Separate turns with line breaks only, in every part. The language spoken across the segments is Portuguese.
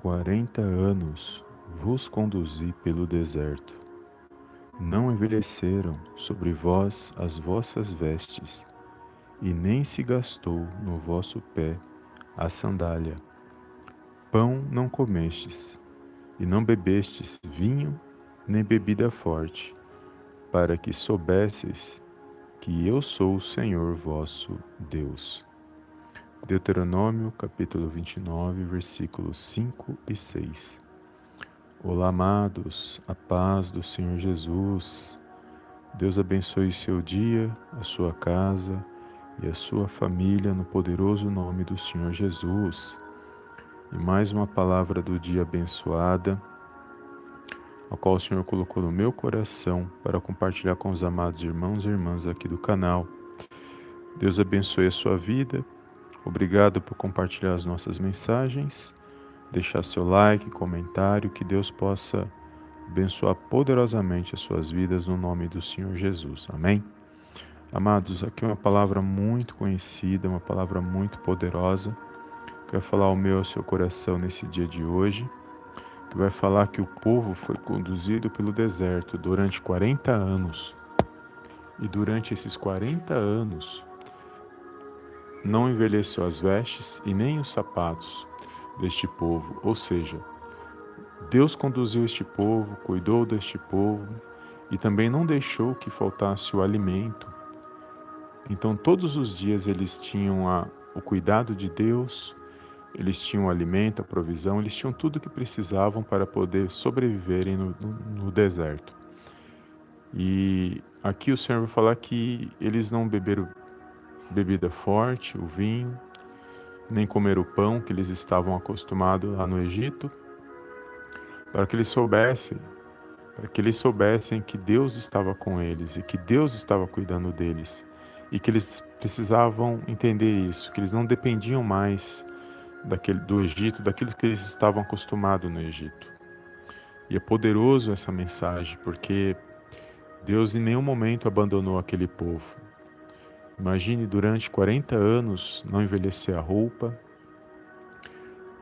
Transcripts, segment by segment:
Quarenta anos vos conduzi pelo deserto. Não envelheceram sobre vós as vossas vestes, e nem se gastou no vosso pé a sandália. Pão não comestes, e não bebestes vinho nem bebida forte, para que soubesseis que eu sou o Senhor vosso Deus. Deuteronômio capítulo 29, versículos 5 e 6. Olá, amados, a paz do Senhor Jesus. Deus abençoe seu dia, a sua casa e a sua família no poderoso nome do Senhor Jesus. E mais uma palavra do dia abençoada, a qual o Senhor colocou no meu coração para compartilhar com os amados irmãos e irmãs aqui do canal. Deus abençoe a sua vida Obrigado por compartilhar as nossas mensagens, deixar seu like, comentário, que Deus possa abençoar poderosamente as suas vidas no nome do Senhor Jesus. Amém? Amados, aqui é uma palavra muito conhecida, uma palavra muito poderosa, que vai falar ao meu ao seu coração nesse dia de hoje, que vai falar que o povo foi conduzido pelo deserto durante 40 anos. E durante esses 40 anos, não envelheceu as vestes e nem os sapatos deste povo, ou seja, Deus conduziu este povo, cuidou deste povo e também não deixou que faltasse o alimento. Então, todos os dias eles tinham a, o cuidado de Deus, eles tinham o alimento, a provisão, eles tinham tudo o que precisavam para poder sobreviverem no, no, no deserto. E aqui o Senhor vai falar que eles não beberam bebida forte, o vinho, nem comer o pão que eles estavam acostumados lá no Egito, para que eles soubessem, para que eles soubessem que Deus estava com eles e que Deus estava cuidando deles e que eles precisavam entender isso, que eles não dependiam mais daquele do Egito, daquilo que eles estavam acostumados no Egito. E é poderoso essa mensagem, porque Deus em nenhum momento abandonou aquele povo. Imagine durante 40 anos não envelhecer a roupa,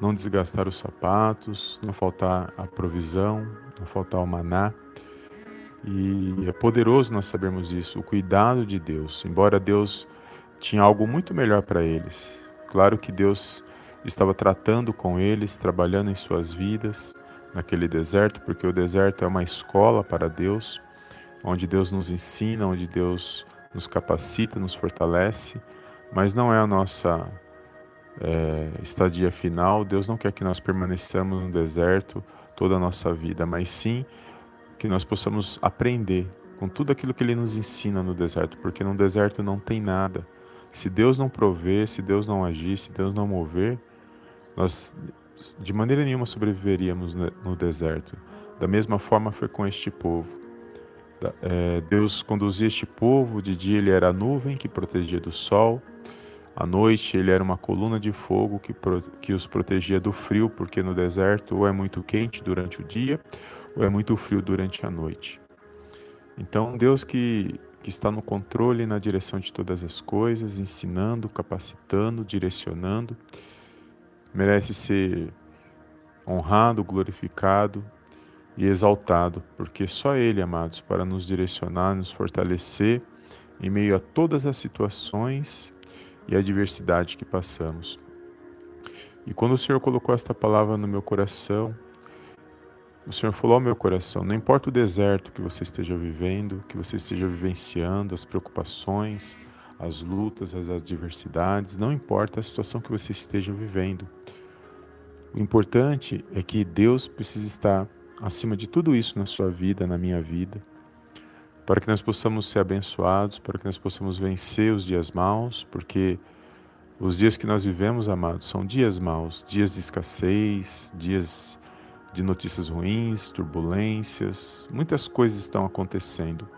não desgastar os sapatos, não faltar a provisão, não faltar o maná. E é poderoso nós sabermos isso, o cuidado de Deus. Embora Deus tinha algo muito melhor para eles. Claro que Deus estava tratando com eles, trabalhando em suas vidas naquele deserto, porque o deserto é uma escola para Deus, onde Deus nos ensina, onde Deus nos capacita, nos fortalece, mas não é a nossa é, estadia final. Deus não quer que nós permaneçamos no deserto toda a nossa vida, mas sim que nós possamos aprender com tudo aquilo que Ele nos ensina no deserto, porque no deserto não tem nada. Se Deus não prover, se Deus não agir, se Deus não mover, nós de maneira nenhuma sobreviveríamos no deserto. Da mesma forma foi com este povo. É, Deus conduzia este povo, de dia ele era a nuvem que protegia do sol, à noite ele era uma coluna de fogo que, que os protegia do frio, porque no deserto ou é muito quente durante o dia ou é muito frio durante a noite. Então, Deus que, que está no controle e na direção de todas as coisas, ensinando, capacitando, direcionando, merece ser honrado, glorificado e exaltado, porque só Ele, amados, para nos direcionar, nos fortalecer em meio a todas as situações e adversidade que passamos. E quando o Senhor colocou esta palavra no meu coração, o Senhor falou ao meu coração: não importa o deserto que você esteja vivendo, que você esteja vivenciando, as preocupações, as lutas, as adversidades, não importa a situação que você esteja vivendo. O importante é que Deus precisa estar acima de tudo isso na sua vida, na minha vida, para que nós possamos ser abençoados, para que nós possamos vencer os dias maus, porque os dias que nós vivemos, amados, são dias maus, dias de escassez, dias de notícias ruins, turbulências, muitas coisas estão acontecendo.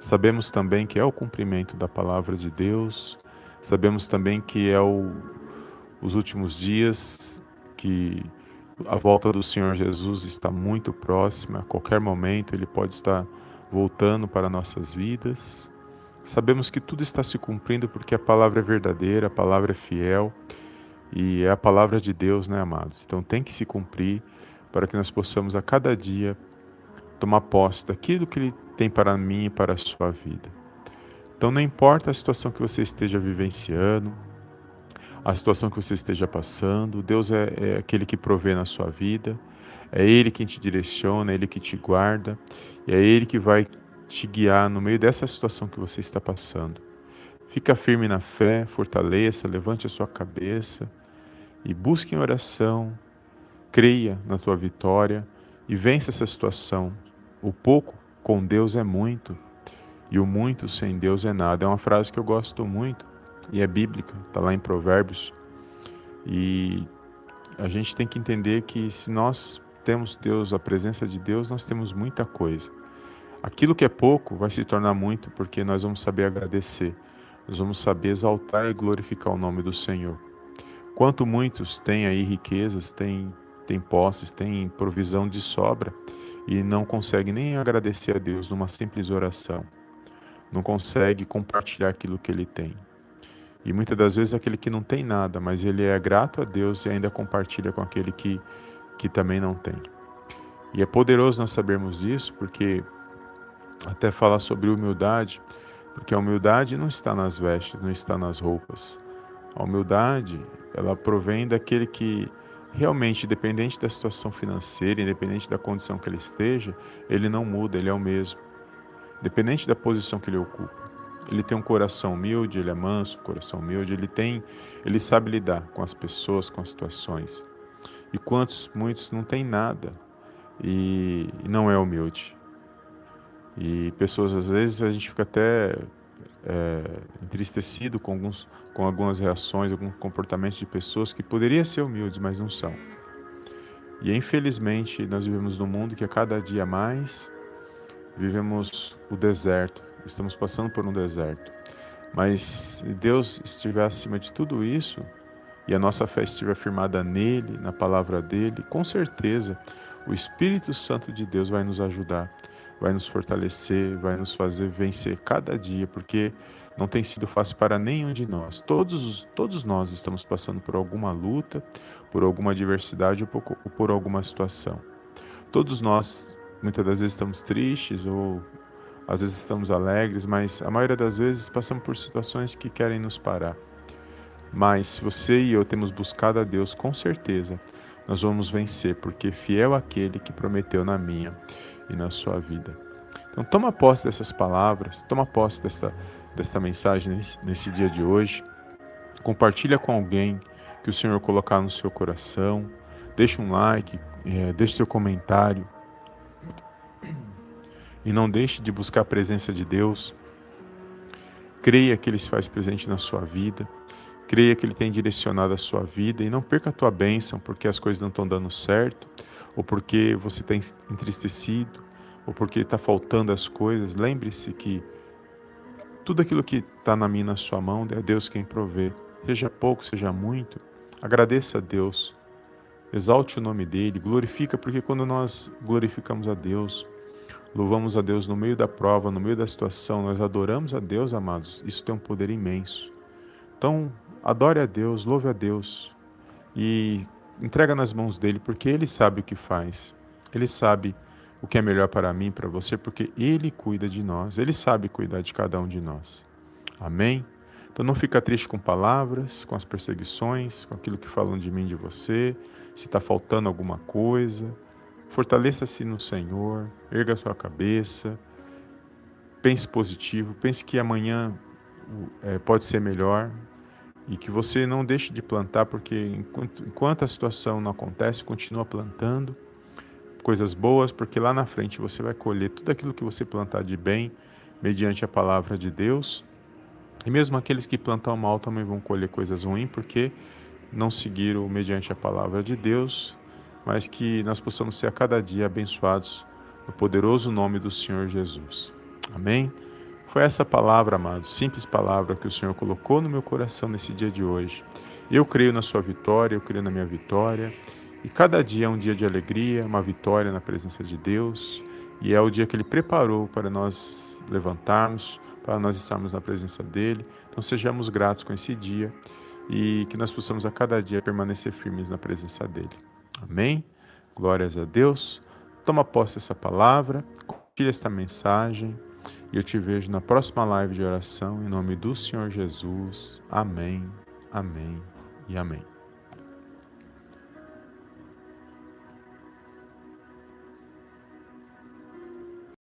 Sabemos também que é o cumprimento da palavra de Deus, sabemos também que é o, os últimos dias que a volta do Senhor Jesus está muito próxima, a qualquer momento ele pode estar voltando para nossas vidas. Sabemos que tudo está se cumprindo porque a palavra é verdadeira, a palavra é fiel E é a palavra de Deus, né, amados? Então tem que se cumprir para que nós possamos a cada dia tomar posse daquilo que Ele tem para mim e para a sua vida. Então não importa a situação que você esteja vivenciando, a situação que você esteja passando, Deus é, é aquele que provê na sua vida, é Ele quem te direciona, é Ele que te guarda, e é Ele que vai te guiar no meio dessa situação que você está passando. Fica firme na fé, fortaleça, levante a sua cabeça e busque em oração, creia na tua vitória e vença essa situação. O pouco com Deus é muito e o muito sem Deus é nada. É uma frase que eu gosto muito e é bíblica, está lá em Provérbios. E a gente tem que entender que se nós temos Deus, a presença de Deus, nós temos muita coisa. Aquilo que é pouco vai se tornar muito porque nós vamos saber agradecer, nós vamos saber exaltar e glorificar o nome do Senhor. Quanto muitos têm aí riquezas, têm, têm posses, têm provisão de sobra e não conseguem nem agradecer a Deus numa simples oração, não consegue compartilhar aquilo que ele tem. E muitas das vezes é aquele que não tem nada, mas ele é grato a Deus e ainda compartilha com aquele que, que também não tem. E é poderoso nós sabermos disso, porque até falar sobre humildade, porque a humildade não está nas vestes, não está nas roupas. A humildade, ela provém daquele que realmente, independente da situação financeira, independente da condição que ele esteja, ele não muda, ele é o mesmo. Independente da posição que ele ocupa. Ele tem um coração humilde, ele é manso, coração humilde, ele tem, ele sabe lidar com as pessoas, com as situações. E quantos, muitos não têm nada e, e não é humilde. E pessoas, às vezes, a gente fica até é, entristecido com, alguns, com algumas reações, alguns comportamentos de pessoas que poderiam ser humildes, mas não são. E infelizmente nós vivemos num mundo que a cada dia mais vivemos o deserto, estamos passando por um deserto. Mas se Deus estiver acima de tudo isso e a nossa fé estiver firmada nele, na palavra dele, com certeza o Espírito Santo de Deus vai nos ajudar, vai nos fortalecer, vai nos fazer vencer cada dia, porque não tem sido fácil para nenhum de nós. Todos, todos nós estamos passando por alguma luta, por alguma adversidade ou por, ou por alguma situação. Todos nós, muitas das vezes, estamos tristes ou às vezes estamos alegres, mas a maioria das vezes passamos por situações que querem nos parar. Mas você e eu temos buscado a Deus, com certeza nós vamos vencer, porque fiel aquele que prometeu na minha e na sua vida. Então toma posse dessas palavras, toma posse dessa, dessa mensagem nesse, dia de hoje. Compartilha com alguém que o Senhor colocar no seu coração. Deixa um like, é, deixe seu comentário. E não deixe de buscar a presença de Deus. Creia que Ele se faz presente na sua vida. Creia que Ele tem direcionado a sua vida e não perca a tua bênção porque as coisas não estão dando certo, ou porque você está entristecido, ou porque está faltando as coisas. Lembre-se que tudo aquilo que está na minha na sua mão é Deus quem provê. Seja pouco, seja muito, agradeça a Deus. Exalte o nome dele, glorifica, porque quando nós glorificamos a Deus, Louvamos a Deus no meio da prova, no meio da situação, nós adoramos a Deus, amados. Isso tem um poder imenso. Então, adore a Deus, louve a Deus e entrega nas mãos dele, porque ele sabe o que faz. Ele sabe o que é melhor para mim, para você, porque ele cuida de nós. Ele sabe cuidar de cada um de nós. Amém? Então não fica triste com palavras, com as perseguições, com aquilo que falam de mim, de você, se está faltando alguma coisa. Fortaleça-se no Senhor, erga sua cabeça, pense positivo, pense que amanhã é, pode ser melhor e que você não deixe de plantar, porque enquanto, enquanto a situação não acontece, continua plantando coisas boas, porque lá na frente você vai colher tudo aquilo que você plantar de bem, mediante a palavra de Deus. E mesmo aqueles que plantam mal também vão colher coisas ruins, porque não seguiram mediante a palavra de Deus mas que nós possamos ser a cada dia abençoados no poderoso nome do Senhor Jesus. Amém? Foi essa palavra, amados, simples palavra que o Senhor colocou no meu coração nesse dia de hoje. Eu creio na sua vitória, eu creio na minha vitória. E cada dia é um dia de alegria, uma vitória na presença de Deus. E é o dia que Ele preparou para nós levantarmos, para nós estarmos na presença dEle. Então sejamos gratos com esse dia e que nós possamos a cada dia permanecer firmes na presença dele. Amém? Glórias a Deus. Toma posse dessa palavra, compartilhe esta mensagem e eu te vejo na próxima live de oração em nome do Senhor Jesus. Amém, amém e amém.